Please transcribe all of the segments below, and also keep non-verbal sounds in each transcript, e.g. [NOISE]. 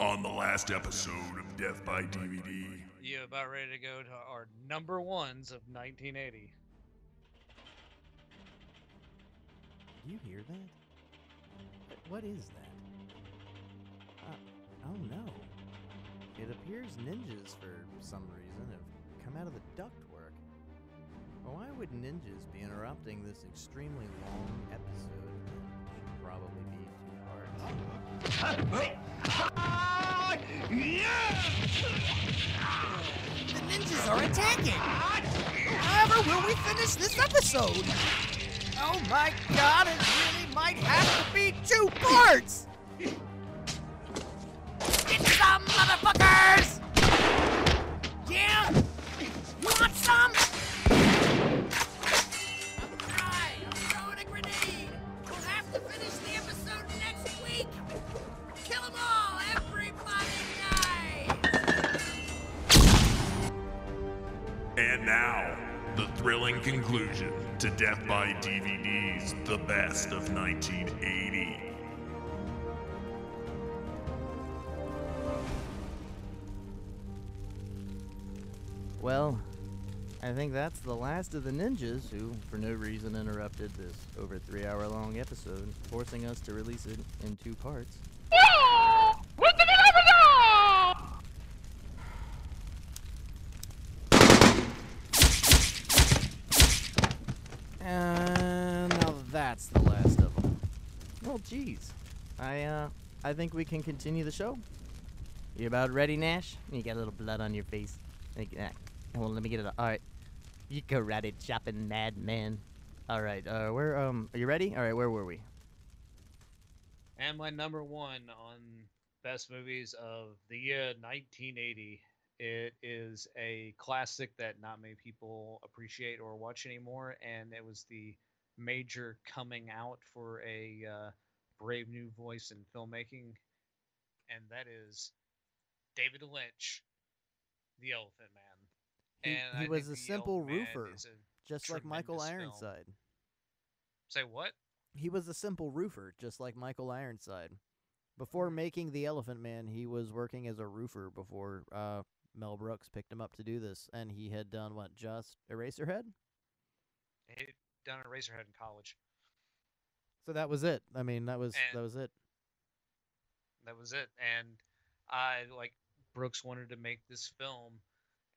On the last episode of Death by DVD. You about ready to go to our number ones of 1980? You hear that? What- What is that? Uh, oh no. It appears ninjas, for some reason, have come out of the ductwork. Why would ninjas be interrupting this extremely long episode? That should probably be two parts. The ninjas are attacking! However, will we finish this episode? Oh my god, it really might have to be two parts! Motherfuckers! Yeah? You want some? I'm throwing a grenade. We'll have to finish the episode next week. Kill them all. Everybody. And now, the thrilling conclusion to Death by DVD's The Best of 1980. Well, I think that's the last of the ninjas who, for no reason, interrupted this over three hour long episode, forcing us to release it in two parts. And now that's the last of them. Well, geez. I, uh, I think we can continue the show. You about ready, Nash? You got a little blood on your face. Like that. Well, let me get it. All right. You go karate chopping madman. All right. Uh, where um, are you ready? All right. Where were we? And my number one on best movies of the year 1980. It is a classic that not many people appreciate or watch anymore, and it was the major coming out for a uh, brave new voice in filmmaking, and that is David Lynch, The Elephant Man. He, and he I was a simple roofer, just like Michael tremendous film. Ironside. Say what? He was a simple roofer, just like Michael Ironside. Before Mm. making The Elephant Man, he was working as a roofer before uh, Mel Brooks picked him up to do this, and he had done what? Just Eraserhead. He'd done Eraserhead in college. So that was it. I mean, that was that was it. that was it and i like brooks wanted to make this film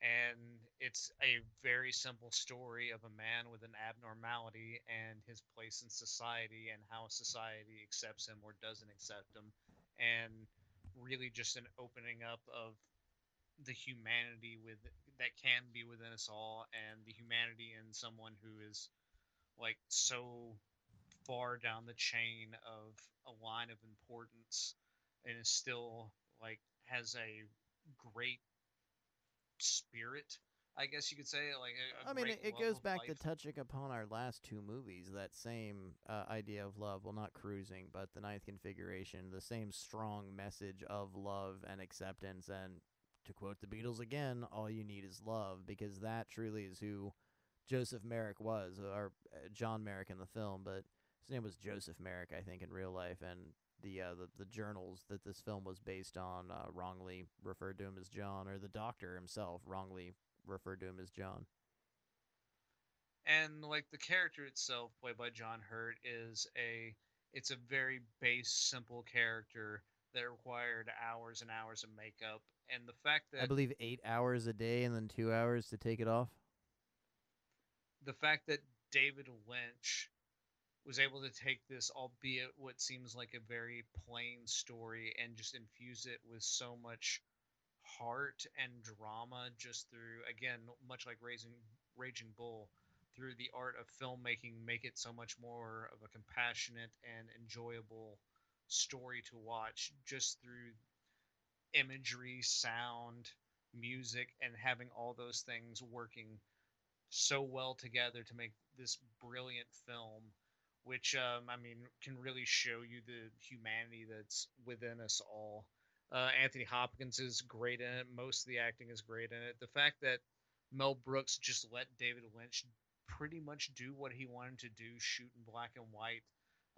and it's a very simple story of a man with an abnormality and his place in society and how society accepts him or doesn't accept him and really just an opening up of the humanity with that can be within us all and the humanity in someone who is like so far down the chain of a line of importance and is still like has a great spirit i guess you could say like a, a I mean, it, it goes back to touching upon our last two movies. That same uh, idea of love. Well, not cruising, but the ninth configuration. The same strong message of love and acceptance. And to quote the Beatles again, all you need is love, because that truly is who Joseph Merrick was, or uh, John Merrick in the film, but his name was Joseph Merrick, I think, in real life. And the uh, the, the journals that this film was based on uh, wrongly referred to him as John, or the doctor himself wrongly referred to him as John. and like the character itself played by john hurt is a it's a very base simple character that required hours and hours of makeup and the fact that I believe eight hours a day and then two hours to take it off. the fact that David Lynch was able to take this, albeit what seems like a very plain story, and just infuse it with so much heart and drama, just through again, much like raising Raging Bull, through the art of filmmaking, make it so much more of a compassionate and enjoyable story to watch, just through imagery, sound, music, and having all those things working so well together to make this brilliant film which um, i mean can really show you the humanity that's within us all Uh, Anthony Hopkins is great in it. Most of the acting is great in it. The fact that Mel Brooks just let David Lynch pretty much do what he wanted to do, shoot in black and white,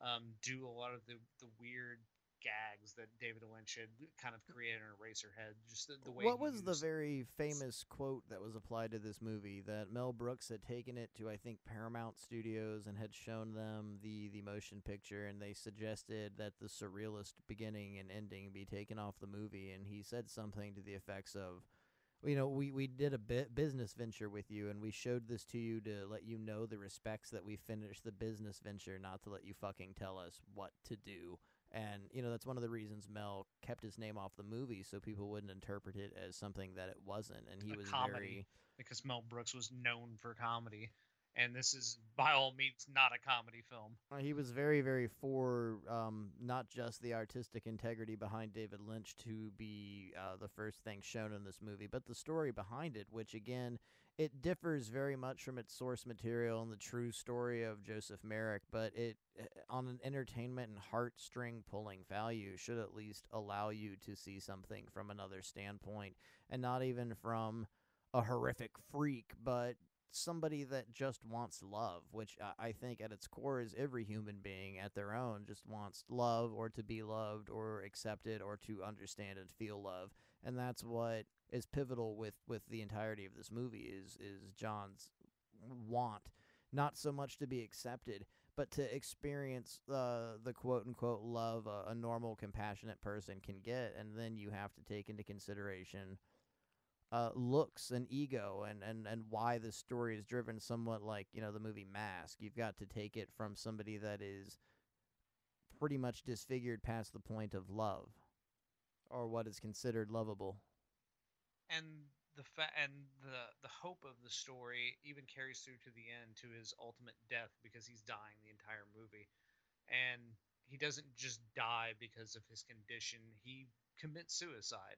um, do a lot of the, the weird gags that David Lynch had kind of created in Eraserhead. Just the, the way. What was the very famous quote that was applied to this movie that Mel Brooks had taken it to I think Paramount Studios and had shown them the the motion picture and they suggested that the surrealist beginning and ending be taken off the movie and he said something to the effects of you know we we did a bit business venture with you and we showed this to you to let you know the respects that we finished the business venture not to let you fucking tell us what to do and you know that's one of the reasons Mel kept his name off the movie so people wouldn't interpret it as something that it wasn't and he A was comedy. very because Mel Brooks was known for comedy, and this is by all means not a comedy film. Uh, he was very, very for um, not just the artistic integrity behind David Lynch to be uh, the first thing shown in this movie, but the story behind it, which again, it differs very much from its source material and the true story of Joseph Merrick, but it, uh, on an entertainment and heartstring pulling value, should at least allow you to see something from another standpoint and not even from a horrific freak, but somebody that just wants love, which I think at its core is every human being at their own just wants love or to be loved or accepted or to understand and feel love. And that's what is pivotal with, with the entirety of this movie is is John's want not so much to be accepted but to experience uh, the quote unquote love a, a normal compassionate person can get and then you have to take into consideration uh, looks and ego and, and, and why the story is driven somewhat like you know the movie Mask. You've got to take it from somebody that is pretty much disfigured past the point of love, or what is considered lovable. And the fa- and the the hope of the story even carries through to the end to his ultimate death because he's dying the entire movie. And he doesn't just die because of his condition. He commits suicide.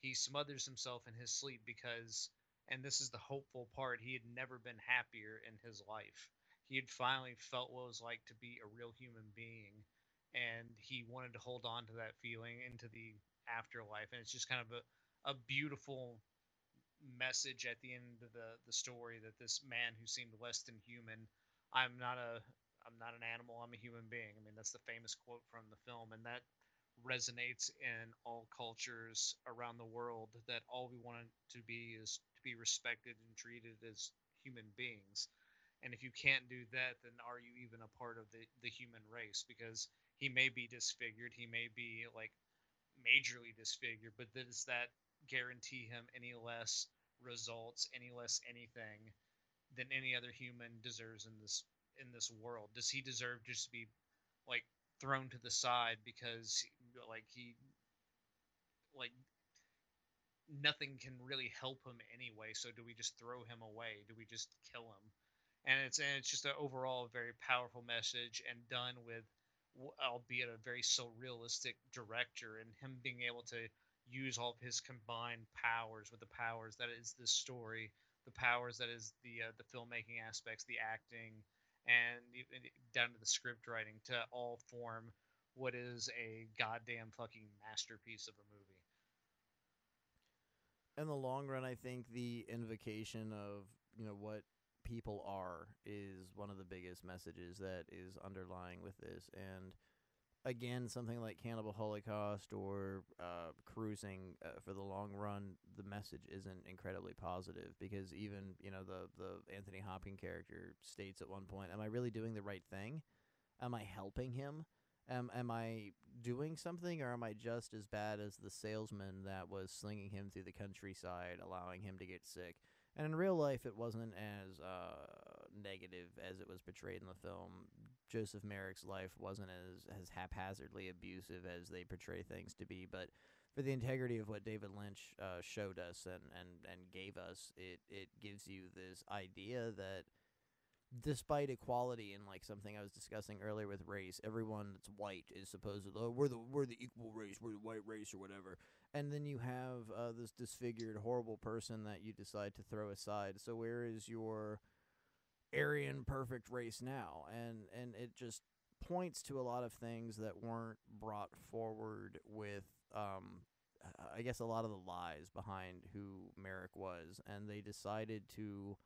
He smothers himself in his sleep because and this is the hopeful part he had never been happier in his life. He had finally felt what it was like to be a real human being and he wanted to hold on to that feeling into the afterlife. And it's just kind of a, a beautiful message at the end of the, the story that this man who seemed less than human i'm not a i'm not an animal i'm a human being. I mean that's the famous quote from the film and that resonates in all cultures around the world that all we want to be is to be respected and treated as human beings. And if you can't do that then are you even a part of the, the human race? Because he may be disfigured he may be like majorly disfigured but does that guarantee him any less results any less anything than any other human deserves in this in this world? Does he deserve just to be like thrown to the side because like he like nothing can really help him anyway so do we just throw him away? Do we just kill him? And it's and it's just an overall very powerful message and done with albeit a very surrealistic director and him being able to use all of his combined powers with the powers that is this story the powers that is the uh, the filmmaking aspects the acting and down to the script writing to all form what is a goddamn fucking masterpiece of a movie. In the long run, I think the invocation of you know what people are is one of the biggest messages that is underlying with this, and again, something like Cannibal Holocaust or uh, Cruising uh, for the long run, the message isn't incredibly positive because even you know the the Anthony Hopkins character states at one point, "Am I really doing the right thing? Am I helping him? Am am I doing something, or am I just as bad as the salesman that was slinging him through the countryside, allowing him to get sick?" And in real life, it wasn't as uh, negative as it was portrayed in the film. Joseph Merrick's life wasn't as, as haphazardly abusive as they portray things to be, but for the integrity of what David Lynch uh, showed us and, and, and gave us, it, it gives you this idea that despite equality and like something I was discussing earlier with race, everyone that's white is supposedly oh, we're the we're the equal race, we're the white race or whatever. And then you have uh, this disfigured, horrible person that you decide to throw aside. So where is your Aryan perfect race now? And and it just points to a lot of things that weren't brought forward with um, I guess a lot of the lies behind who Merrick was, and they decided to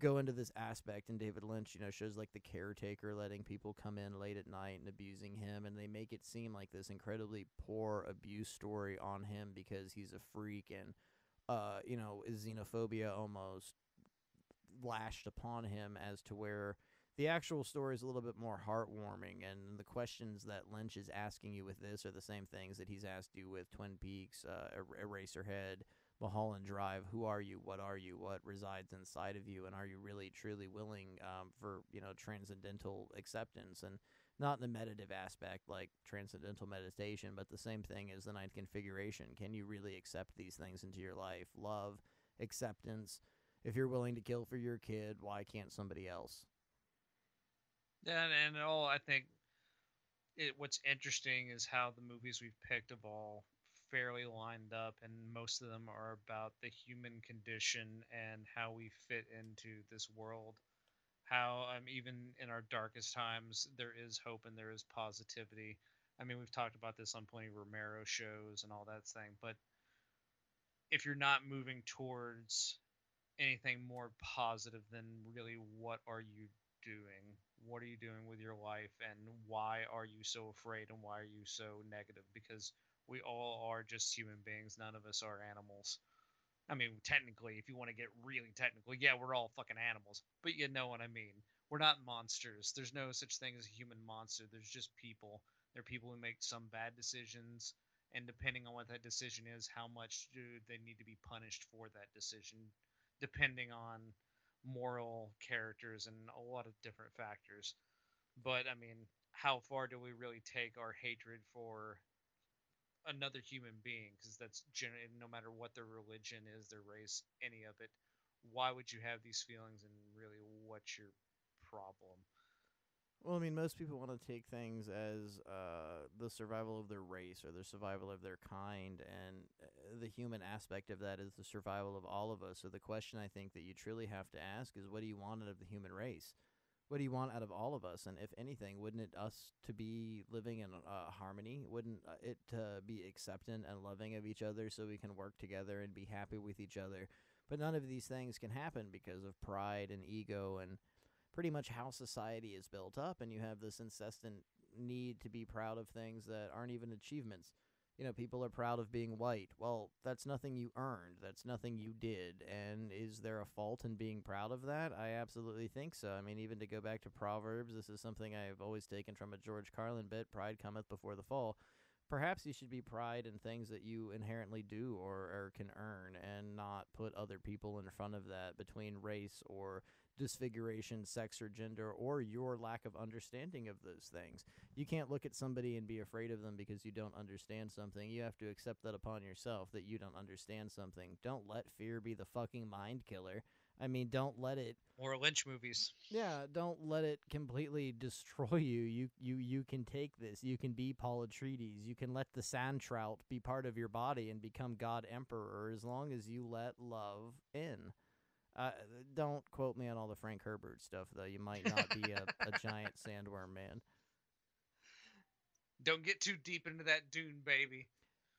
go into this aspect. And David Lynch, you know, shows like the caretaker letting people come in late at night and abusing him, and they make it seem like this incredibly poor abuse story on him because he's a freak and, uh, you know, is xenophobia almost lashed upon him as to where the actual story is a little bit more heartwarming, and the questions that Lynch is asking you with this are the same things that he's asked you with Twin Peaks, uh, er- Eraserhead, Mulholland Drive. Who are you? What are you? What resides inside of you? And are you really truly willing um, for you know transcendental acceptance and not the meditative aspect like transcendental meditation, but the same thing as the ninth configuration. Can you really accept these things into your life? Love, acceptance. If you're willing to kill for your kid, why can't somebody else? And, and all I think it what's interesting is how the movies we've picked have all fairly lined up, and most of them are about the human condition and how we fit into this world. How um, even in our darkest times, there is hope and there is positivity. I mean, we've talked about this on plenty of Romero shows and all that thing, but if you're not moving towards anything more positive than really what are you doing? What are you doing with your life and why are you so afraid and why are you so negative? Because we all are just human beings. None of us are animals. I mean technically if you want to get really technical yeah we're all fucking animals but you know what i mean. We're not monsters. There's no such thing as a human monster. There's just people. There are people who make some bad decisions and depending on what that decision is how much do they need to be punished for that decision depending on moral characters and a lot of different factors. But I mean, how far do we really take our hatred for another human being? Because that's generally, no matter what their religion is, their race, any of it. Why would you have these feelings, and really, what's your problem? Well, I mean, most people want to take things as uh, the survival of their race or the survival of their kind, and uh, the human aspect of that is the survival of all of us. So the question I think that you truly have to ask is, what do you want out of the human race? What do you want out of all of us? And if anything, wouldn't it us to be living in uh, harmony? Wouldn't uh, it to be accepting and loving of each other so we can work together and be happy with each other? But none of these things can happen because of pride and ego and pretty much how society is built up, and you have this incessant need to be proud of things that aren't even achievements. You know, people are proud of being white. Well, that's nothing you earned. That's nothing you did. And is there a fault in being proud of that? I absolutely think so. I mean, even to go back to Proverbs, this is something I've always taken from a George Carlin bit Pride cometh before the fall. Perhaps you should be pride in things that you inherently do or, or can earn and not put other people in front of that between race or disfiguration, sex, or gender, or your lack of understanding of those things. You can't look at somebody and be afraid of them because you don't understand something. You have to accept that upon yourself that you don't understand something. Don't let fear be the fucking mind killer. I mean, don't let it or Lynch movies. Yeah, don't let it completely [LAUGHS] destroy you. You you you can take this. You can be Paul Atreides. You can let the sand trout be part of your body and become God Emperor as long as you let love in. Uh, don't quote me on all the Frank Herbert stuff, though. You might not be a, [LAUGHS] a giant sandworm man. Don't get too deep into that dune, baby.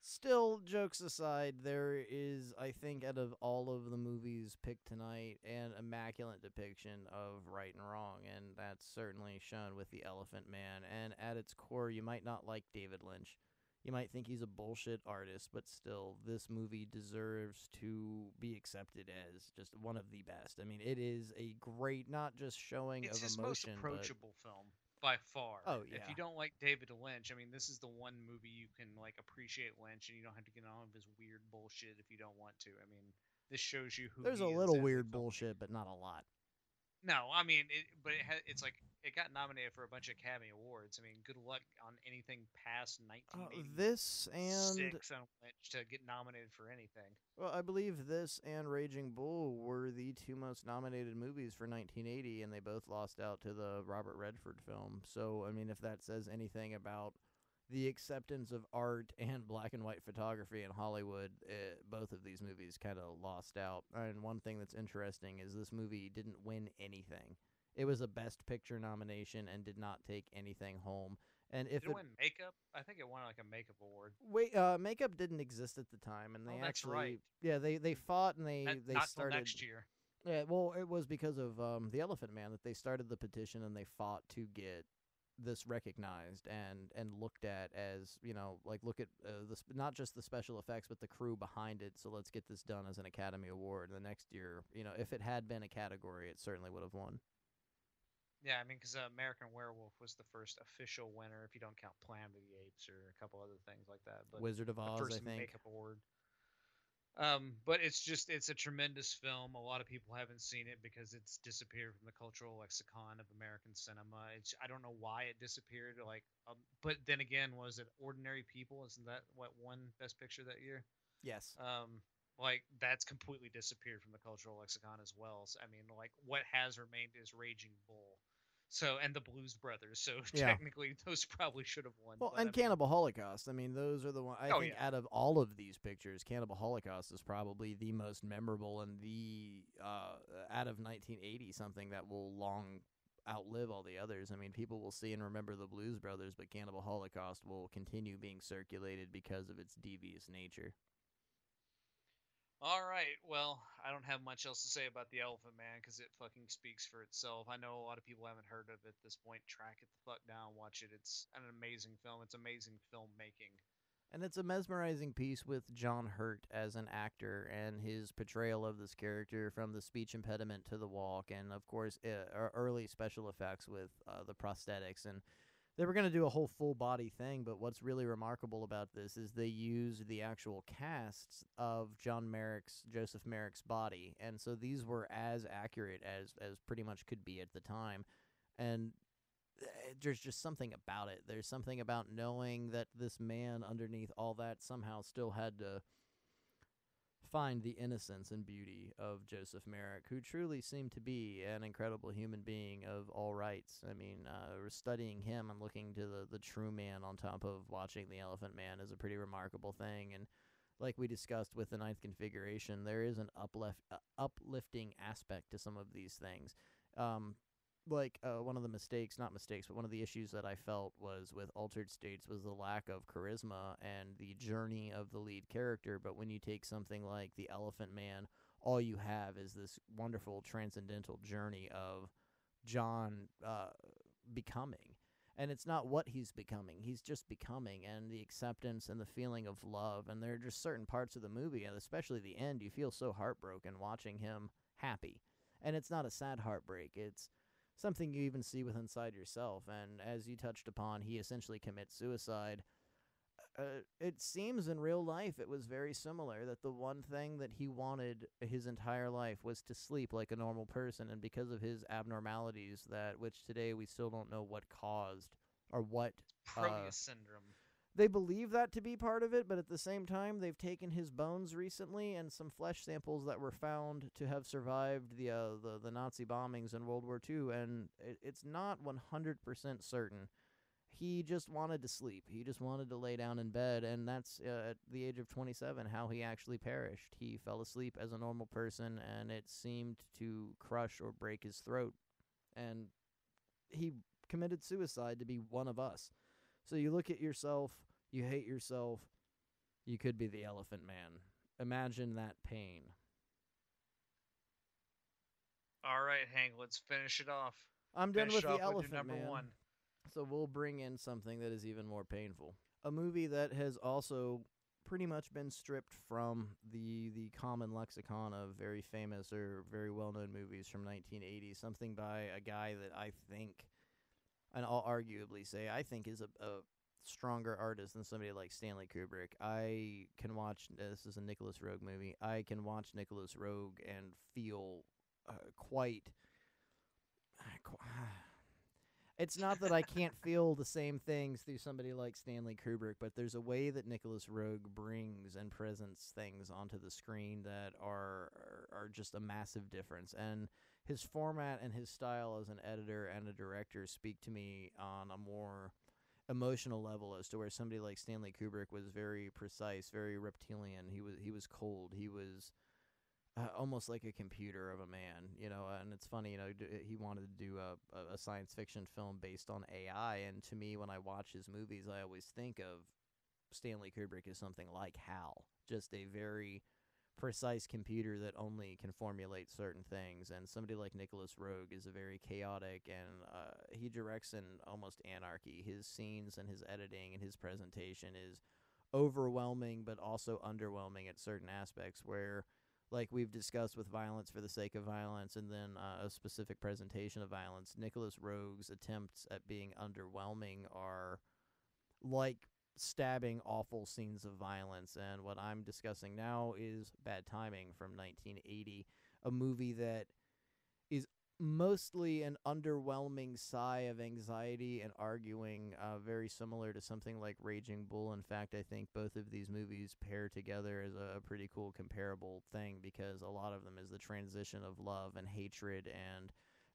Still, jokes aside, there is, I think, out of all of the movies picked tonight, an immaculate depiction of right and wrong, and that's certainly shown with The Elephant Man. And at its core, you might not like David Lynch you might think he's a bullshit artist, but still, this movie deserves to be accepted as just one of the best. I mean, it is a great, not just showing it's of his emotion, most approachable film by far. Oh yeah. If you don't like David Lynch, I mean, this is the one movie you can like appreciate Lynch, and you don't have to get on with his weird bullshit if you don't want to. I mean, this shows you who. There's a little weird bullshit, but not a lot. No, I mean, it, but it ha- it's like it got nominated for a bunch of Academy Awards. I mean, good luck on anything past 1986 uh, this and on Lynch to get nominated for anything. Well, I believe this and Raging Bull were the two most nominated movies for 1980, and they both lost out to the Robert Redford film. So, I mean, if that says anything about the acceptance of art [LAUGHS] and black and white photography in Hollywood, it, both of these movies kind of lost out. And one thing that's interesting is this movie didn't win anything. It was a Best Picture nomination and did not take anything home. And if Did it win makeup? I think it won like a makeup award. wait, uh, makeup didn't exist at the time, and they Oh, that's actually, right. yeah, they they fought and they That- they started next year. Yeah, well, it was because of um, the Elephant Man that they started the petition and they fought to get this recognized and and looked at as you know like look at uh, the sp- not just the special effects but the crew behind it. So let's get this done as an Academy Award. And the next year, you know, if it had been a category, it certainly would have won. Yeah, I mean, because uh, American Werewolf was the first official winner, if you don't count Planet of the Apes or a couple other things like that. But Wizard of Oz, first I think. makeup award. Um, but it's just it's a tremendous film. A lot of people haven't seen it because it's disappeared from the cultural lexicon of American cinema. It's I don't know why it disappeared. Like, um, but then again, was it Ordinary People? Isn't that what won Best Picture that year? Yes. um like that's completely disappeared from the cultural lexicon as well so, i mean like what has remained is raging bull so and the blues brothers so [LAUGHS] Yeah. technically those probably should have won Well, I and mean, Cannibal Holocaust. I mean, those are the one. I Oh, think yeah. out of all of these pictures, Cannibal Holocaust is probably the most memorable and the uh, out of 1980 something that will long outlive all the others. I mean, people will see and remember the Blues Brothers, but Cannibal Holocaust will continue being circulated because of its devious nature. All right well i don't have much else to say about the elephant man because it fucking speaks for itself. I know a lot of people haven't heard of it at this point. Track it the fuck down watch it. It's an amazing film. It's amazing filmmaking. And it's a mesmerizing piece with John Hurt as an actor and his portrayal of this character from the speech impediment to the walk, and of course, uh, early special effects with uh, the prosthetics. And they were going to do a whole full body thing, but what's really remarkable about this is they used the actual casts of John Merrick's, Joseph Merrick's body, and so these were as accurate as as pretty much could be at the time. And uh, there's just something about it. There's something about knowing that this man underneath all that somehow still had to find the innocence and beauty of Joseph Merrick, who truly seemed to be an incredible human being of all rights. I mean, uh, studying him and looking to the, the true man on top of watching the Elephant Man is a pretty remarkable thing. And like we discussed with the ninth configuration, there is an uplift, uh, uplifting aspect to some of these things. Um, like uh, one of the mistakes, not mistakes, but one of the issues that I felt was with Altered States was the lack of charisma and the journey of the lead character. But when you take something like The Elephant Man, all you have is this wonderful transcendental journey of John uh, becoming. And it's not what he's becoming, he's just becoming, and the acceptance and the feeling of love. And there are just certain parts of the movie, and especially the end, you feel so heartbroken watching him happy. And it's not a sad heartbreak, it's something you even see with inside yourself. And as you touched upon, he essentially commits suicide. Uh, it seems in real life it was very similar that the one thing that he wanted his entire life was to sleep like a normal person and because of his abnormalities that which today we still don't know what caused or what Uh, syndrome they believe that to be part of it, but at the same time, they've taken his bones recently and some flesh samples that were found to have survived the uh, the, the Nazi bombings in World War II, and it, it's not 100% certain. He just wanted to sleep. He just wanted to lay down in bed, and that's uh, at the age of 27 how he actually perished. He fell asleep as a normal person, and it seemed to crush or break his throat, and he committed suicide to be one of us. So you look at yourself, you hate yourself, you could be the elephant man. Imagine that pain. all right hank let's finish it off I'm done Finish with the elephant number man. one So we'll bring in something that is even more painful. A movie that has also pretty much been stripped from the the common lexicon of very famous or very well-known movies from 1980. Something by a guy that I think, and I'll arguably say, I think is a, a stronger artist than somebody like Stanley Kubrick. I can watch. Uh, this is a Nicolas Roeg movie. I can watch Nicolas Roeg and feel uh, quite. Ah, qu- ah. It's not that I can't feel the same things through somebody like Stanley Kubrick, but there's a way that Nicolas Roeg brings and presents things onto the screen that are are, are just a massive difference. And his format and his style as an editor and a director speak to me on a more emotional level as to where somebody like Stanley Kubrick was very precise, very reptilian. He was he was cold. He was uh, almost like a computer of a man, you know. And it's funny, you know, he wanted to do a, a science fiction film based on AI, and to me, when I watch his movies, I always think of Stanley Kubrick as something like HAL, just a very precise computer that only can formulate certain things. And somebody like Nicolas Roeg is a very chaotic, and uh, he directs in almost anarchy. His scenes and his editing and his presentation is overwhelming, but also underwhelming at certain aspects where like we've discussed with violence for the sake of violence and then uh, a specific presentation of violence nicolas roeg's attempts at being underwhelming are like stabbing awful scenes of violence and what i'm discussing now is bad timing from 1980 a movie that is mostly an underwhelming sigh of anxiety and arguing, uh, very similar to something like Raging Bull. In fact, I think both of these movies pair together as a pretty cool comparable thing because a lot of them is the transition of love and hatred and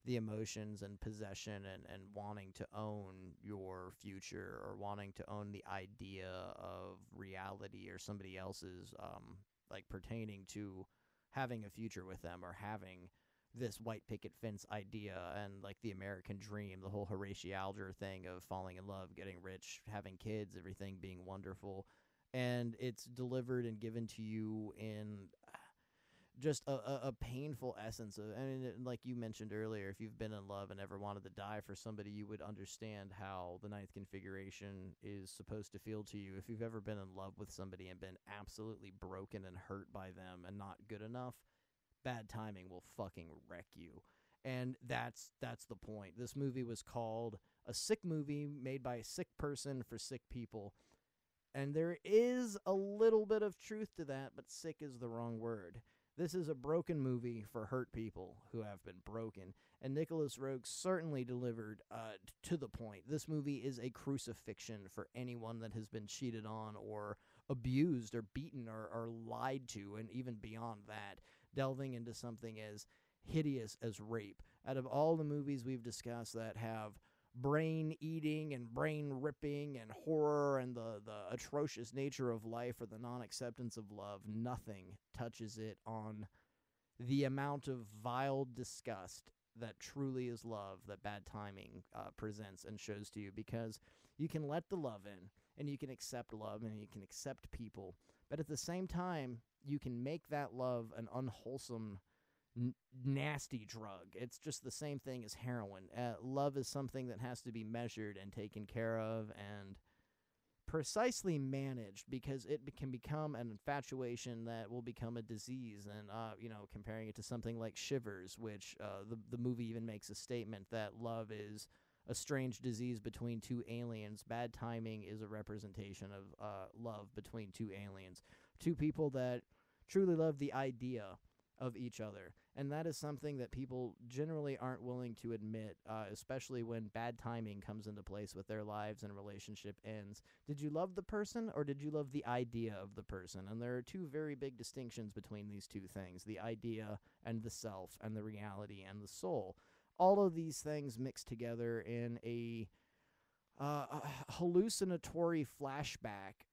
the emotions and possession and, and wanting to own your future or wanting to own the idea of reality or somebody else's, um, like pertaining to having a future with them or having this white picket fence idea and like the American dream, the whole Horatio Alger thing of falling in love, getting rich, having kids, everything being wonderful. And it's delivered and given to you in just a, a, a painful essence of I mean like you mentioned earlier, if you've been in love and ever wanted to die for somebody, you would understand how the ninth configuration is supposed to feel to you. If you've ever been in love with somebody and been absolutely broken and hurt by them and not good enough, bad timing will fucking wreck you. And that's that's the point. This movie was called a sick movie made by a sick person for sick people. And there is a little bit of truth to that, but sick is the wrong word. This is a broken movie for hurt people who have been broken, and Nicolas Roeg certainly delivered uh, to the point. This movie is a crucifixion for anyone that has been cheated on or abused or beaten or, or lied to, and even beyond that, delving into something as hideous as rape. Out of all the movies we've discussed that have brain eating and brain ripping and horror and the, the atrocious nature of life or the non acceptance of love, nothing touches it on the amount of vile disgust that truly is love that bad timing uh, presents and shows to you because you can let the love in and you can accept love and you can accept people but at the same time you can make that love an unwholesome n- nasty drug. It's just the same thing as heroin. Uh, love is something that has to be measured and taken care of and precisely managed because it can become an infatuation that will become a disease. And uh, you know, comparing it to something like Shivers, which uh, the the movie even makes a statement that love is a strange disease between two aliens. Bad timing is a representation of uh, love between two aliens, two people that truly love the idea of each other. And that is something that people generally aren't willing to admit, uh, especially when bad timing comes into place with their lives and relationship ends. Did you love the person or did you love the idea of the person? And there are two very big distinctions between these two things the idea and the self, and the reality and the soul. All of these things mixed together in a uh, a hallucinatory flashback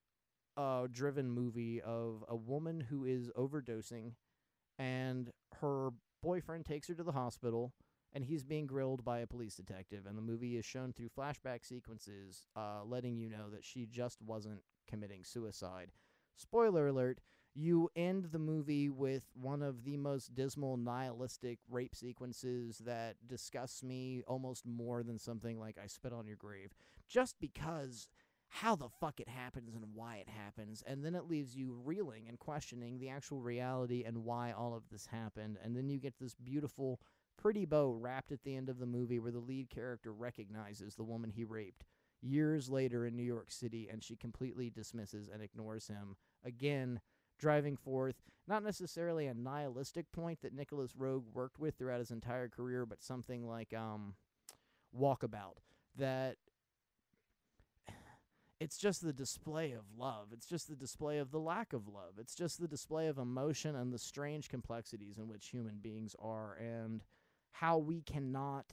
uh, driven movie of a woman who is overdosing and her boyfriend takes her to the hospital and he's being grilled by a police detective and the movie is shown through flashback sequences uh, letting you know that she just wasn't committing suicide. Spoiler alert you end the movie with one of the most dismal nihilistic rape sequences that disgusts me almost more than something like i spit on your grave. Just because how the fuck it happens and why it happens. And then it leaves you reeling and questioning the actual reality and why all of this happened. And then you get this beautiful, pretty bow wrapped at the end of the movie where the lead character recognizes the woman he raped years later in New York City and she completely dismisses and ignores him. Again, driving forth not necessarily a nihilistic point that Nicolas Roeg worked with throughout his entire career, but something like um walkabout that it's just the display of love. It's just the display of the lack of love. It's just the display of emotion and the strange complexities in which human beings are and how we cannot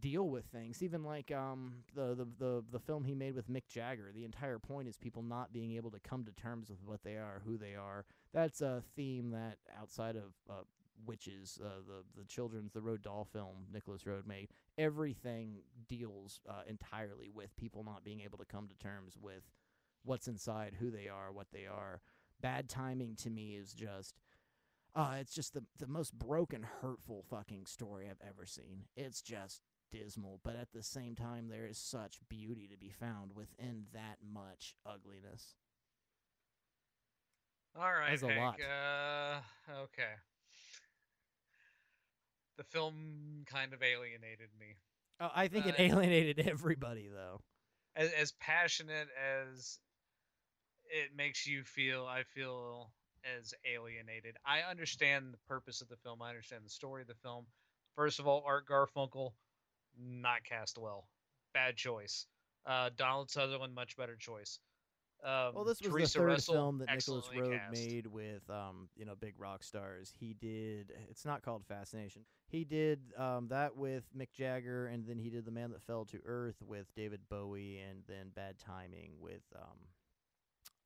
deal with things. Even like um the, the the the film he made with Mick Jagger, the entire point is people not being able to come to terms with what they are, who they are. that's a theme that outside of uh, witches, uh, the the children's the Roald Dahl film Nicolas Roeg made, everything deals uh, entirely with people not being able to come to terms with what's inside, who they are, what they are. Bad timing to me is just. Uh, it's just the the most broken, hurtful fucking story I've ever seen. It's just dismal, but at the same time, there is such beauty to be found within that much ugliness. All right, That's a Hank, lot. Uh, okay. The film kind of alienated me. Oh, I think it Uh, alienated [LAUGHS] everybody, though. As, as passionate as it makes you feel, I feel as alienated. I understand the purpose of the film. I understand the story of the film. First of all, Art Garfunkel, not cast well. Bad choice. Uh, Donald Sutherland, much better choice. Um, Well, this was Theresa the third Russell, film that Nicholas cast. made with, um, you know, big rock stars. He did. It's not called Fascination. He did um, that with Mick Jagger, and then he did The Man That Fell to Earth with David Bowie, and then Bad Timing with um,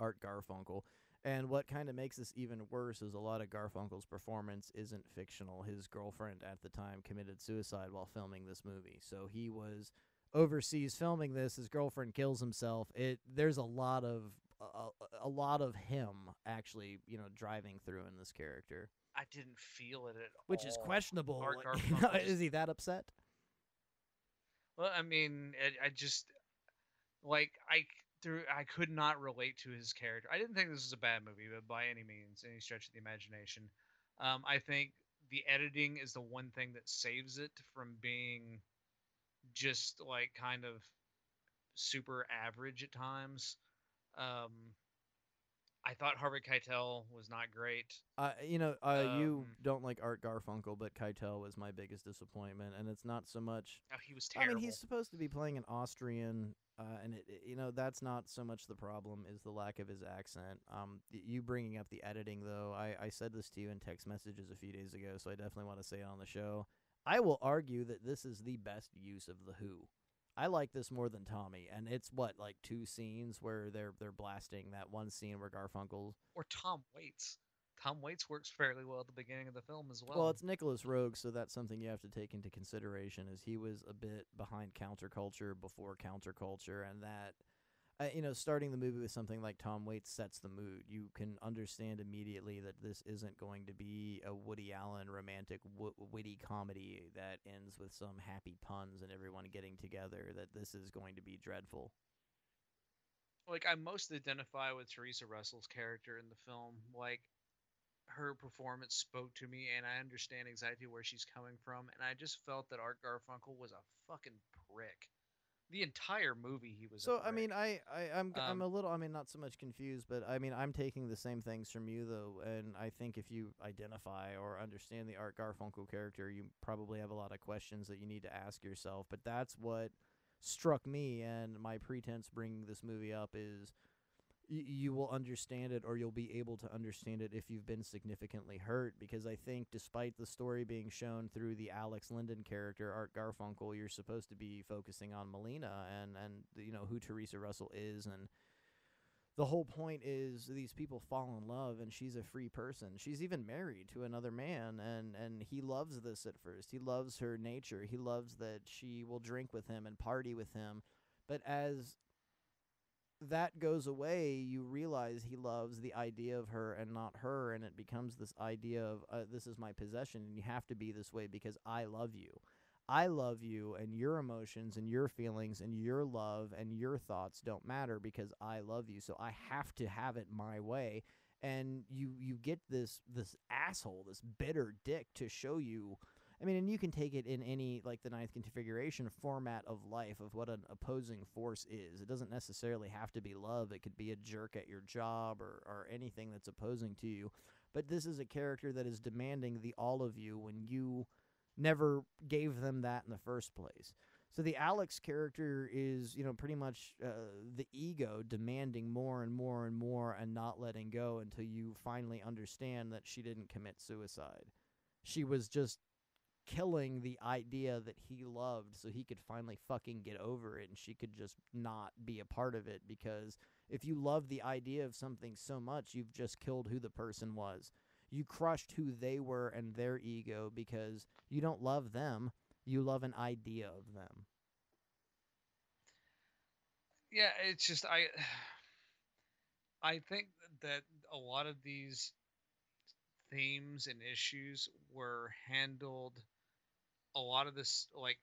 Art Garfunkel. And what kind of makes this even worse is a lot of Garfunkel's performance isn't fictional. His girlfriend at the time committed suicide while filming this movie, so he was overseas filming this. His girlfriend kills himself. It there's a lot of a, a lot of him actually, you know, driving through in this character, I didn't feel it at all which is questionable. Art like, Garfunkel just- is he that upset? Well, I mean, I, I just like I through I could not relate to his character. I didn't think this was a bad movie, but by any means, any stretch of the imagination. Um, I think the editing is the one thing that saves it from being just like kind of super average at times. Um, thought Harvey Keitel was not great. Uh, you know, uh, you Um, don't like Art Garfunkel, but Keitel was my biggest disappointment, and it's not so much Oh, he was terrible. I mean, he's supposed to be playing an Austrian, uh, and it, it- you know that's not so much the problem is the lack of his accent. Um, y- you bringing up the editing though, I, I said this to you in text messages a few days ago, so I definitely want to say it on the show. I will argue that this is the best use of the Who. I like this more than Tommy, and it's what like two scenes where they're they're blasting that one scene where Garfunkel. or Tom Waits. Tom Waits works fairly well at the beginning of the film as well. Well, it's Nicolas Roeg, so that's something you have to take into consideration. Is he was a bit behind counterculture before counterculture, and that, uh, you know, starting the movie with something like Tom Waits sets the mood. You can understand immediately that this isn't going to be a Woody Allen romantic w- witty comedy that ends with some happy puns and everyone getting together. That this is going to be dreadful. like I most identify with Theresa Russell's character in the film. Like her performance spoke to me, and I understand exactly where she's coming from. And I just felt that Art Garfunkel was a fucking prick. The entire movie, he was. So I mean, I, I I'm g- I'm Um, a little I mean not so much confused, but I mean I'm taking the same things from you though, and I think if you identify or understand the Art Garfunkel character, you probably have a lot of questions that you need to ask yourself. But that's what struck me, and my pretense bringing this movie up is. You will understand it, or you'll be able to understand it if you've been significantly hurt. Because I think, despite the story being shown through the Alex Linden character, Art Garfunkel, you're supposed to be focusing on Melina and and you know who Theresa Russell is, and the whole point is these people fall in love, and she's a free person. She's even married to another man, and and he loves this at first. He loves her nature. He loves that she will drink with him and party with him, but as that goes away, you realize he loves the idea of her and not her, and it becomes this idea of uh, this is my possession, and you have to be this way because I love you. I love you, and your emotions and your feelings and your love and your thoughts don't matter because I love you. So I have to have it my way. And you you get this this asshole, this bitter dick to show you. I mean, and you can take it in any like the ninth configuration format of life of what an opposing force is. It doesn't necessarily have to be love. It could be a jerk at your job or or anything that's opposing to you. But this is a character that is demanding the all of you when you never gave them that in the first place. So the Alex character is, you know, pretty much uh, the ego demanding more and more and more and not letting go until you finally understand that she didn't commit suicide. She was just killing the idea that he loved so he could finally fucking get over it and she could just not be a part of it because if you love the idea of something so much you've just killed who the person was. You crushed who they were and their ego because you don't love them you love an idea of them. Yeah it's just i [SIGHS] i think that a lot of these themes and issues were handled a lot of this like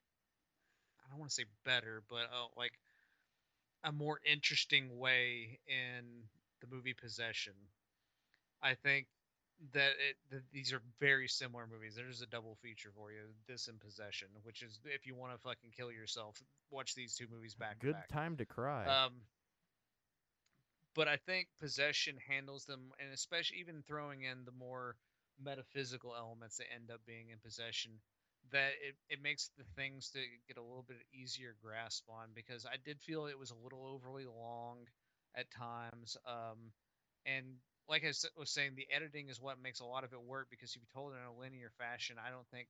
i don't want to say better but uh, like a more interesting way in the movie possession. I think that it that these are very similar movies. There's a double feature for you this and possession which is if you want to fucking kill yourself watch these two movies back to good back. time to cry. Um, but I think possession handles them, and especially even throwing in the more metaphysical elements that end up being in possession, that it, it makes the things to get a little bit easier grasp on because I did feel it was a little overly long at times. Um, and like I was saying, the editing is what makes a lot of it work because if you told it in a linear fashion, I don't think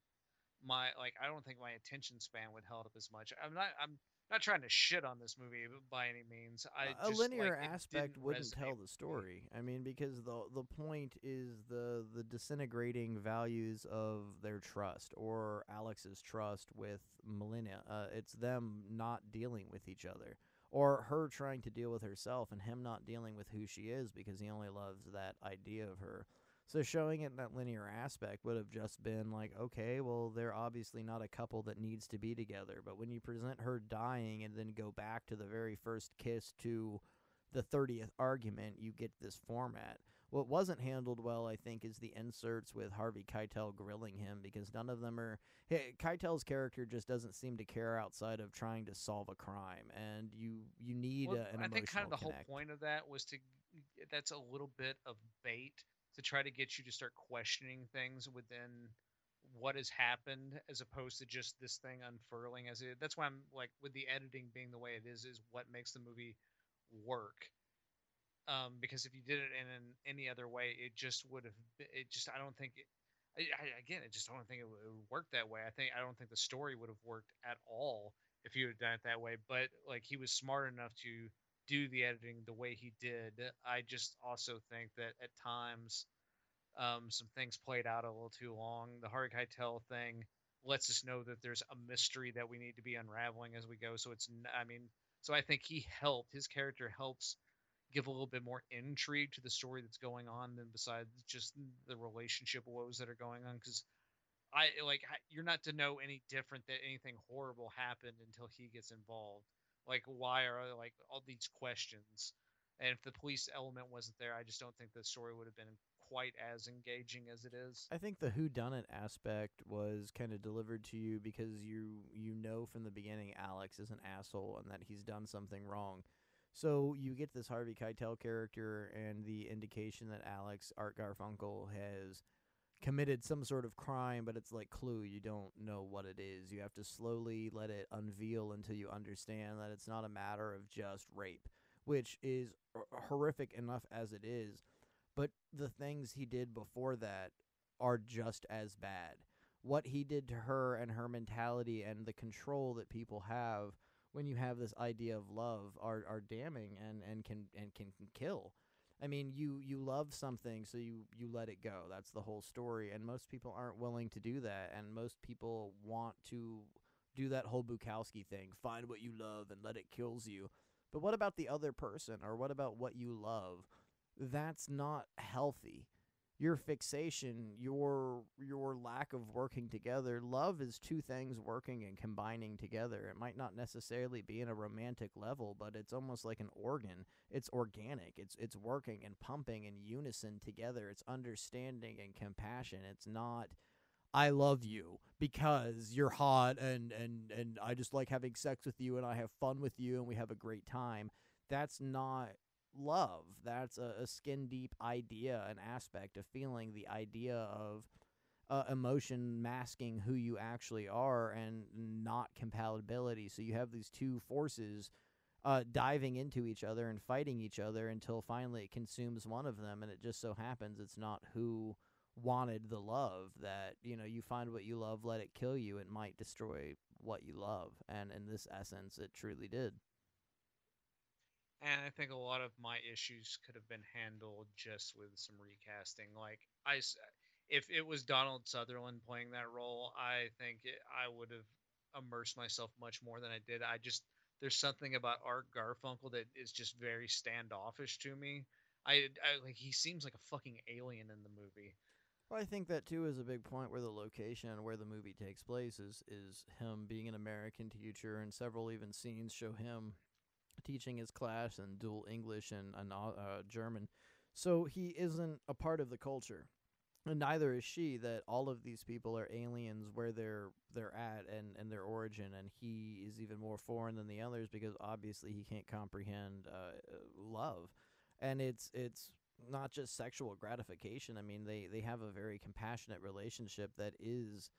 my like I don't think my attention span would held up as much. I'm not I'm not trying to shit on this movie by any means. I a just, linear like, aspect wouldn't tell the story. I mean, because the the point is the the disintegrating values of their trust or Alex's trust with Melina. Uh, it's them not dealing with each other, or her trying to deal with herself, and him not dealing with who she is because he only loves that idea of her. So showing it in that linear aspect would have just been like, okay, well, they're obviously not a couple that needs to be together. But when you present her dying and then go back to the very first kiss to the 30th argument, you get this format. What wasn't handled well, I think, is the inserts with Harvey Keitel grilling him because none of them are. Hey, Keitel's character just doesn't seem to care outside of trying to solve a crime, and you you need Well, a, an I think kind of the emotional whole point of that was to that's a little bit of bait to try to get you to start questioning things within what has happened as opposed to just this thing unfurling as it that's why I'm like with the editing being the way it is is what makes the movie work. Um because if you did it in an, any other way it just would have it just I don't think it, I, again I just don't think it would it would work that way. I think I don't think the story would have worked at all if you had done it that way but like he was smart enough to do the editing the way he did. I just also think that at times um, some things played out a little too long. The Harvey Keitel thing lets us know that there's a mystery that we need to be unraveling as we go. So it's, I mean, so I think he helped. His character helps give a little bit more intrigue to the story that's going on than besides just the relationship woes that are going on. Because I like you're not to know any different that anything horrible happened until he gets involved like why are like all these questions and if the police element wasn't there i just don't think the story would have been quite as engaging as it is I think the who done it aspect was kind of delivered to you because you you know from the beginning Alex is an asshole and that he's done something wrong. So you get this Harvey Keitel character and the indication that Alex Art Garfunkel has committed some sort of crime, but it's like Clue. You don't know what it is. You have to slowly let it unveil until you understand that it's not a matter of just rape, which is hor- horrific enough as it is. But the things he did before that are just as bad. What he did to her and her mentality and the control that people have when you have this idea of love are, are damning and, and can and can kill. I mean, you you love something, so you you let it go. That's the whole story, and most people aren't willing to do that, and most people want to do that whole Bukowski thing: find what you love and let it kills you. But what about the other person, or what about what you love? That's not healthy. Your fixation, your your lack of working together. Love is two things working and combining together. It might not necessarily be in a romantic level, but it's almost like an organ. It's organic. It's it's working and pumping in unison together. It's understanding and compassion. It's not i love you because you're hot and and and i just like having sex with you and i have fun with you and we have a great time. That's not love. That's a, a skin deep idea an aspect of feeling the idea of uh, emotion masking who you actually are and not compatibility. So you have these two forces uh, diving into each other and fighting each other until finally it consumes one of them, and it just so happens it's not who wanted the love that you know you find what you love let it kill you it might destroy what you love. And in this essence it truly did And I think a lot of my issues could have been handled just with some recasting. Like I, if it was Donald Sutherland playing that role, I think it, I would have immersed myself much more than I did. I just there's something about Art Garfunkel that is just very standoffish to me. I, I like he seems like a fucking alien in the movie. Well, I think that too is a big point where the location where the movie takes place is is him being an American teacher, and several even scenes show him teaching his class in dual English and, and uh, uh, German. So he isn't a part of the culture, and neither is she. That all of these people are aliens where they're they're at and and their origin, and he is even more foreign than the others because obviously he can't comprehend uh, uh, love, and it's it's not just sexual gratification. I mean, they they have a very compassionate relationship that is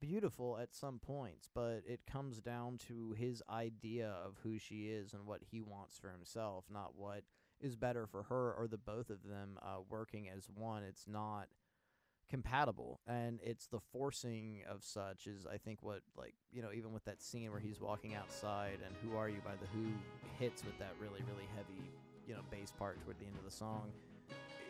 beautiful at some points, but it comes down to his idea of who she is and what he wants for himself, not what is better for her or the both of them uh, working as one. It's not compatible and it's the forcing of such is i think what like you know even with that scene where he's walking outside and who are you by the who hits with that really really heavy you know bass part toward the end of the song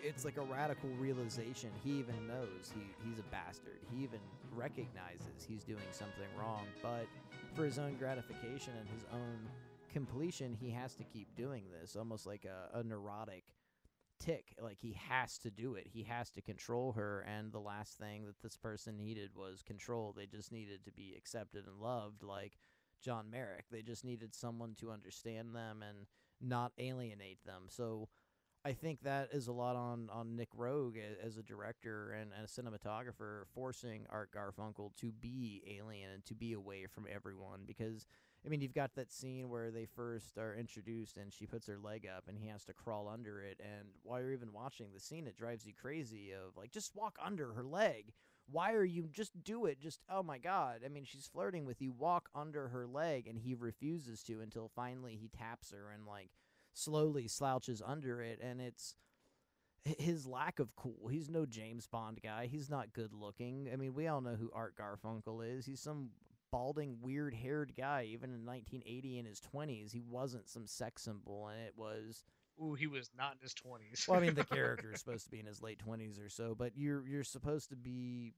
it's like a radical realization. He even knows he, he's a bastard. He even recognizes he's doing something wrong, but for his own gratification and his own completion, he has to keep doing this, almost like a, a neurotic tick. Like he has to do it. He has to control her. And the last thing that this person needed was control. They just needed to be accepted and loved, like John Merrick. They just needed someone to understand them and not alienate them. So I think that is a lot on, on Nick Roeg as a director and, and a cinematographer, forcing Art Garfunkel to be alien and to be away from everyone. Because, I mean, you've got that scene where they first are introduced and she puts her leg up and he has to crawl under it. And while you're even watching the scene, it drives you crazy of like, just walk under her leg. Why are you just do it? Just, oh my God. I mean, she's flirting with you. Walk under her leg. And he refuses to until finally he taps her and, like, slowly slouches under it and it's his lack of cool. He's no james bond guy. He's not good looking. I mean we all know who art garfunkel is. He's some balding weird haired guy. Even in 1980 in his 20s he wasn't some sex symbol and it was Ooh, he was not in his twenties. well i mean the [LAUGHS] character is supposed to be in his late 20s or so but you're you're supposed to be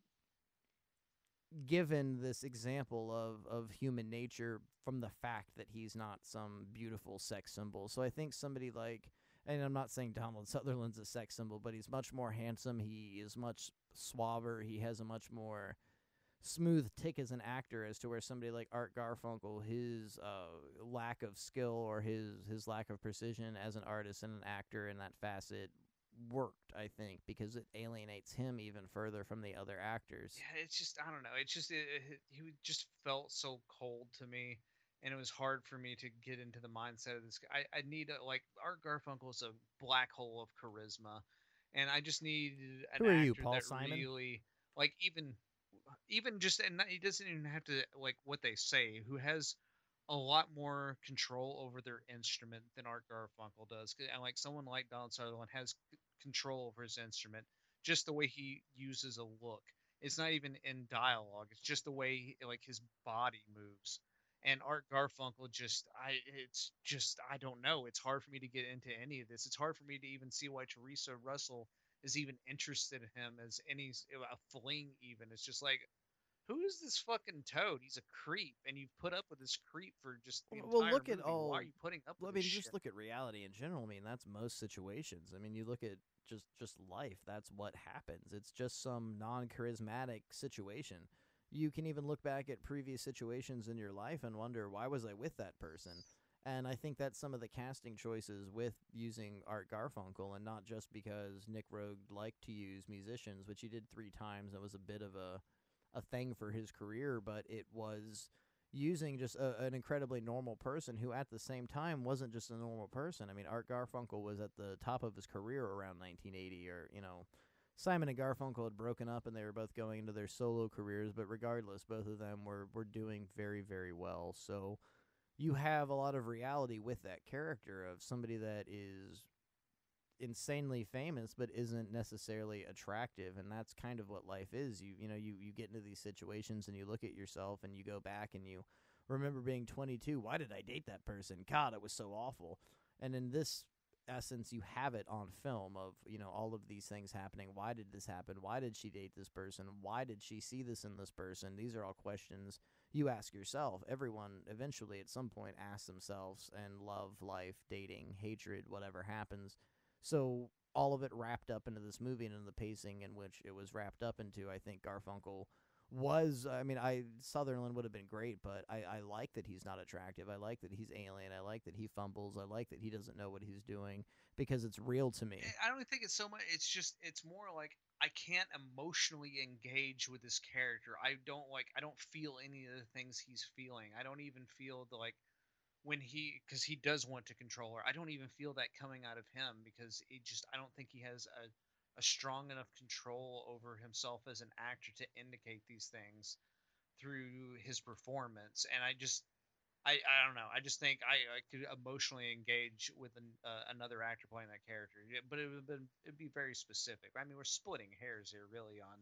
given this example of of human nature from the fact that he's not some beautiful sex symbol. So I think somebody like and I'm not saying Donald [LAUGHS] Sutherland's a sex symbol, but he's much more handsome. He is much suaver. He has a much more smooth tick as an actor as to where somebody like Art Garfunkel, his uh, lack of skill or his his lack of precision as an artist and an actor in that facet worked, I think, because it alienates him even further from the other actors. yeah, it's just I don't know. It's just it, it, he just felt so cold to me, and it was hard for me to get into the mindset of this guy. I, I need a, like Art Garfunkel is a black hole of charisma, and I just need an Who are actor you, Paul that Simon? really like even even just and not, he doesn't even have to like what they say. Who has a lot more control over their instrument than Art Garfunkel does. 'Cause- And like someone like Donald Sutherland has c- control over his instrument, just the way he uses a look. It's not even in dialogue. It's just the way like his body moves. And Art Garfunkel just I it's just I don't know. It's hard for me to get into any of this. It's hard for me to even see why Theresa Russell is even interested in him as any a fling even. It's just like who is this fucking toad? He's a creep, and you've put up with this creep for just the Well, look at movie. Why all- are you putting up Well, I mean, just shit? look at reality in general. I mean, that's most situations. I mean, you look at just just life. That's what happens. It's just some non-charismatic situation. You can even look back at previous situations in your life and wonder why was I with that person. And I think that's some of the casting choices with using Art Garfunkel, and not just because Nick Roeg liked to use musicians, which he did three times. It was a bit of a a thing for his career, but it was using just a, an incredibly normal person who at the same time wasn't just a normal person. I mean, Art Garfunkel was at the top of his career around 1980 or, you know, Simon and Garfunkel had broken up and they were both going into their solo careers, but regardless, both of them were were doing very very well. So you have a lot of reality with that character of somebody that is insanely famous but isn't necessarily attractive and that's kind of what life is. You you know you you get into these situations and you look at yourself and you go back and you remember being 22 why did i date that person? God it was so awful. And in this essence you have it on film of you know all of these things happening. Why did this happen? Why did she date this person? Why did she see this in this person? These are all questions you ask yourself. Everyone eventually at some point asks themselves and love life dating hatred whatever happens so all of it wrapped up into this movie and in the pacing in which it was wrapped up into i think garfunkel was I mean I Sutherland would have been great, but I, I like that he's not attractive. I like that he's alien. I like that he fumbles. I like that he doesn't know what he's doing because it's real to me. I don't think it's so much. It's just it's more like I can't emotionally engage with this character. I don't like. I don't feel any of the things he's feeling. I don't even feel the like when he because he does want to control her. I don't even feel that coming out of him because it just I don't think he has a a strong enough control over himself as an actor to indicate these things through his performance and i just i i don't know i just think i, I could emotionally engage with an, uh, another actor playing that character but it would been it'd be very specific i mean we're splitting hairs here really on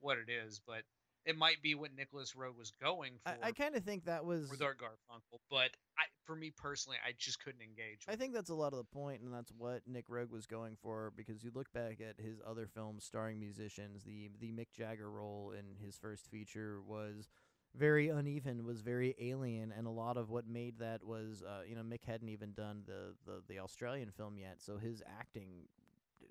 what it is but it might be what Nicolas Roeg was going for. I, I kind of think that was with Art Garfunkel, but I, for me personally, I just couldn't engage. I think that's a lot of the point, and that's what Nick Roeg was going for. Because you look back at his other films starring musicians, the the Mick Jagger role in his first feature was very uneven, was very alien, and a lot of what made that was, uh, you know, Mick hadn't even done the, the the Australian film yet, so his acting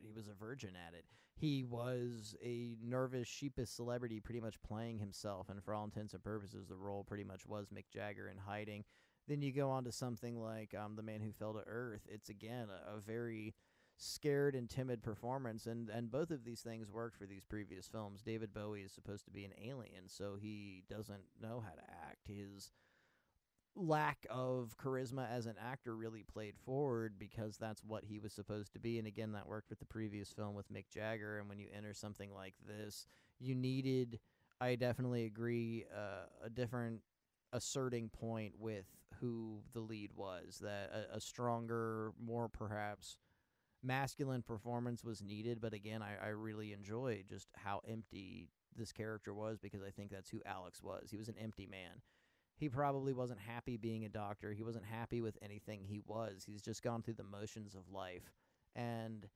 he was a virgin at it. He was a nervous, sheepish celebrity, pretty much playing himself, and for all intents and purposes, the role pretty much was Mick Jagger in hiding. Then you go on to something like um, The Man Who Fell to Earth. It's again a, a very scared and timid performance and and both of these things worked for these previous films. David Bowie is supposed to be an alien, so he doesn't know how to act. His lack of charisma as an actor really played forward because that's what he was supposed to be. And again, that worked with the previous film with Mick Jagger. And when you enter something like this, you needed, I definitely agree, uh, a different asserting point with who the lead was. That a, a stronger, more perhaps masculine performance was needed. But again, I, I really enjoyed just how empty this character was because I think that's who Alex was. He was an empty man he probably wasn't happy being a doctor. He wasn't happy with anything he was. He's just gone through the motions of life. And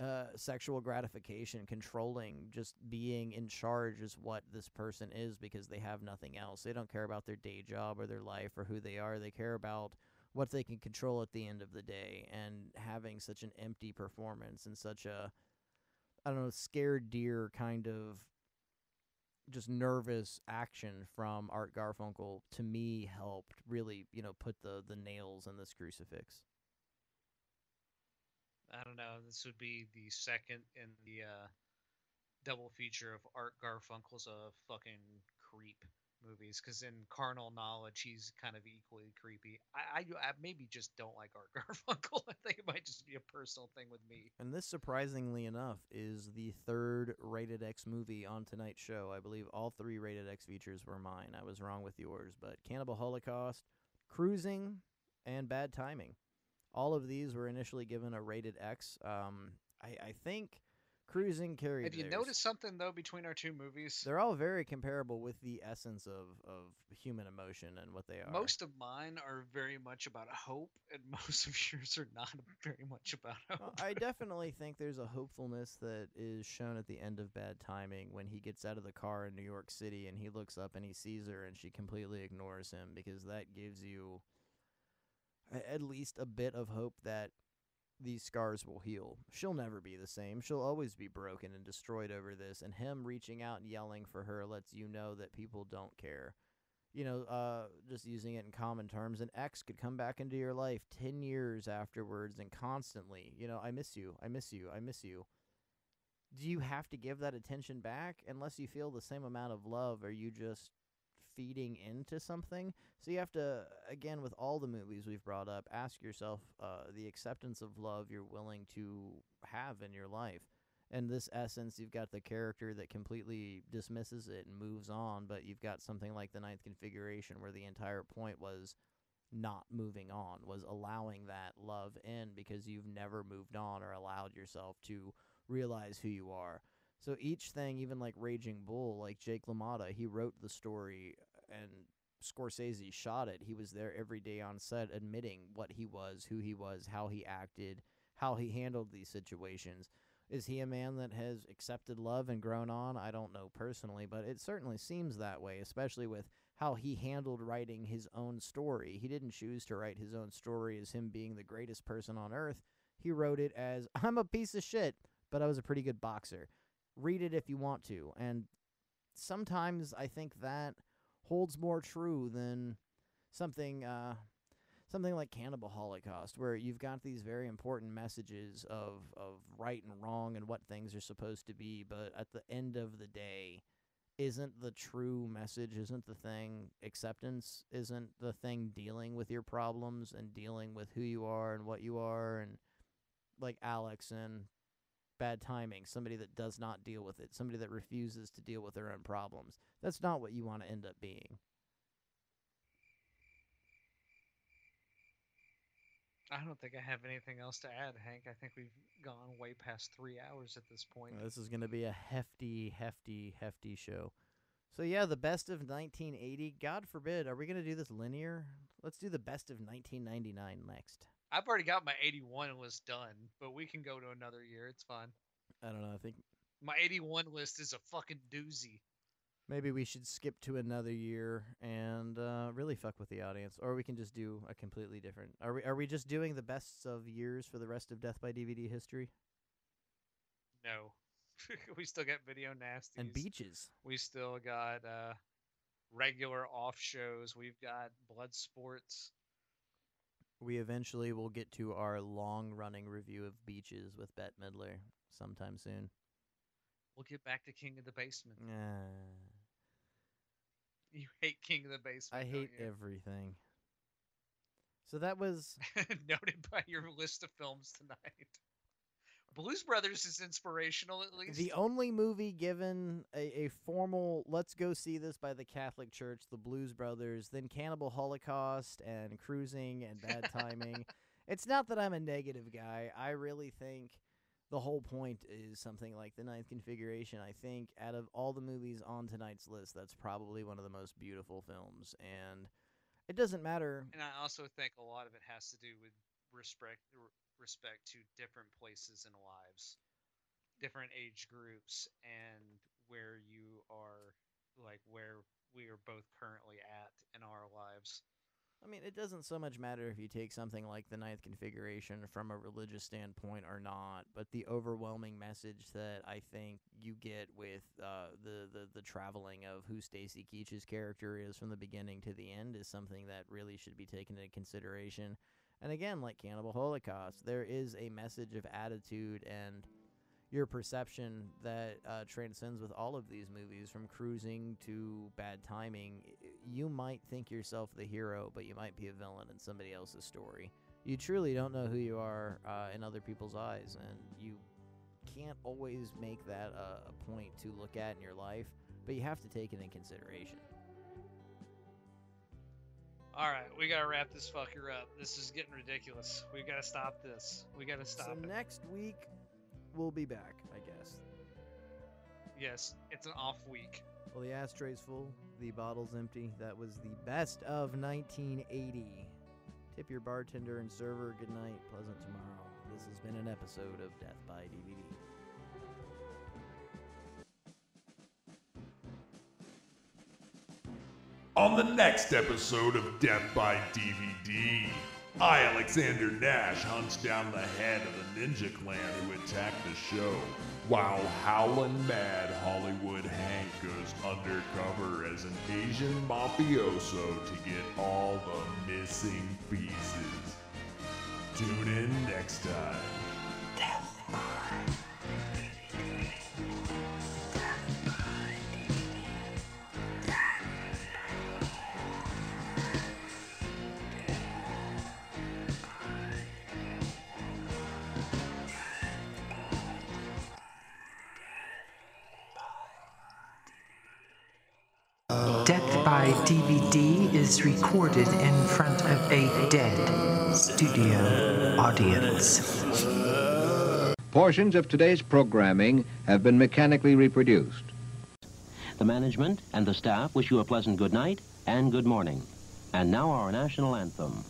uh, sexual gratification, controlling, just being in charge is what this person is because they have nothing else. They don't care about their day job or their life or who they are. They care about what they can control at the end of the day. And having such an empty performance and such a, I don't know, scared deer kind of just nervous action from Art Garfunkel to me helped really, you know, put the the nails in this crucifix. I don't know. This would be the second in the uh, double feature of Art Garfunkel's a fucking creep movies because in carnal knowledge he's kind of equally creepy. I, I, I maybe just don't like art [LAUGHS] garfunkel. I think it might just be a personal thing with me. And this surprisingly enough is the third rated x movie on tonight's show. I believe all three rated x features were mine. I was wrong with yours but cannibal holocaust cruising and bad timing. All of these were initially given a rated x. Um, I, I think Cruising carried. Have you theirs. noticed something though between our two movies? They're all very comparable with the essence of of human emotion and what they are. Most of mine are very much about hope, and [LAUGHS] most of yours are not very much about hope. Well, I [LAUGHS] definitely think there's a hopefulness that is shown at the end of Bad Timing when he gets out of the car in New York City and he looks up and he sees her and she completely ignores him because that gives you at least a bit of hope that these scars will heal. She'll never be the same. She'll always be broken and destroyed over this. And him reaching out and yelling for her lets you know that people don't care. You know, uh, just using it in common terms, an ex could come back into your life 10 years afterwards and constantly, you know, I miss you, I miss you, I miss you. Do you have to give that attention back unless you feel the same amount of love? Are you just feeding into something. So you have to, again, with all the movies we've brought up, ask yourself uh, the acceptance of love you're willing to have in your life. In this essence, you've got the character that completely dismisses it and moves on, but you've got something like the ninth configuration where the entire point was not moving on was allowing that love in because you've never moved on or allowed yourself to realize who you are. So each thing, even like Raging Bull, like Jake LaMotta, he wrote the story and Scorsese shot it. He was there every day on set admitting what he was, who he was, how he acted, how he handled these situations. Is he a man that has accepted love and grown on? I don't know personally, but it certainly seems that way, especially with how he handled writing his own story. He didn't choose to write his own story as him being the greatest person on earth. He wrote it as [LAUGHS] I'm a piece of shit, but I was a pretty good boxer. Read it if you want to. And sometimes I think that holds more true than something uh, something like Cannibal Holocaust, where you've got these very important messages of of right and wrong and what things are supposed to be, but at the end of the day, isn't the true message, isn't the thing acceptance, isn't the thing dealing with your problems and dealing with who you are and what you are and like Alex and bad timing, somebody that does not deal with it, somebody that refuses to deal with their own problems. That's not what you want to end up being. I don't think I have anything else to add, Hank. I think we've gone way past three hours at this point. This is going to be a hefty, hefty, hefty show. So yeah, the best of 1980. God forbid, are we going to do this linear? Let's do the best of 1999 next. I've already got my 81 list done, but we can go to another year. It's fine. I don't know. I think My 81 list is a fucking doozy. maybe we should skip to another year and uh, really fuck with the audience, or we can just do a completely different. Are we? Are we just doing the bests of years for the rest of Death by DVD history No. [LAUGHS] we still got video nasties. and beaches? We still got uh, regular off shows. We've got blood sports. We eventually will get to our long-running review of beaches with Bette Midler sometime soon. We'll get back to King of the Basement. Ah. [LAUGHS] You hate King of the Basement. I hate you? everything. So that was [LAUGHS] noted by your list of films tonight. Blues Brothers is inspirational, at least. the only movie given a, a formal let's go see this by the Catholic Church, the Blues Brothers, then Cannibal Holocaust and Cruising and Bad Timing. [LAUGHS] it's not that I'm a negative guy. I really think the whole point is something like the ninth configuration. I think out of all the movies on tonight's list, that's probably one of the most beautiful films. And it doesn't matter and I also think a lot of it has to do with respect respect to different places in lives, different age groups, and where you are, like where we are both currently at in our lives. I mean, it doesn't so much matter if you take something like the ninth configuration from a religious standpoint or not, but the overwhelming message that I think you get with uh, the, the the traveling of who Stacy Keach's character is from the beginning to the end is something that really should be taken into consideration. And again, like Cannibal Holocaust, there is a message of attitude and your perception that uh, transcends with all of these movies, from cruising to bad timing. You might think yourself the hero, but you might be a villain in somebody else's story. You truly don't know who you are uh, in other people's eyes, and you can't always make that a, a point to look at in your life, but you have to take it in consideration. All right, we gotta wrap this fucker up. This is getting ridiculous. We gotta stop this. We gotta stop so it. next week, we'll be back, I guess. yes, it's an off week. Well, the ashtray's full, the bottle's empty. That was the best of 1980. Tip your bartender and server good night, pleasant tomorrow. This has been an episode of Death by DVD. On the next episode of Death by DVD, I, Alexander Nash, hunts down the head of the Ninja Clan who attacked the show, while howlin' mad Hollywood Hank goes undercover as an Asian mafioso to get all the missing pieces. Tune in next time. Death recorded in front of a dead studio audience. Portions of today's programming have been mechanically reproduced. The management and the staff wish you a pleasant good night and good morning. And now our national anthem.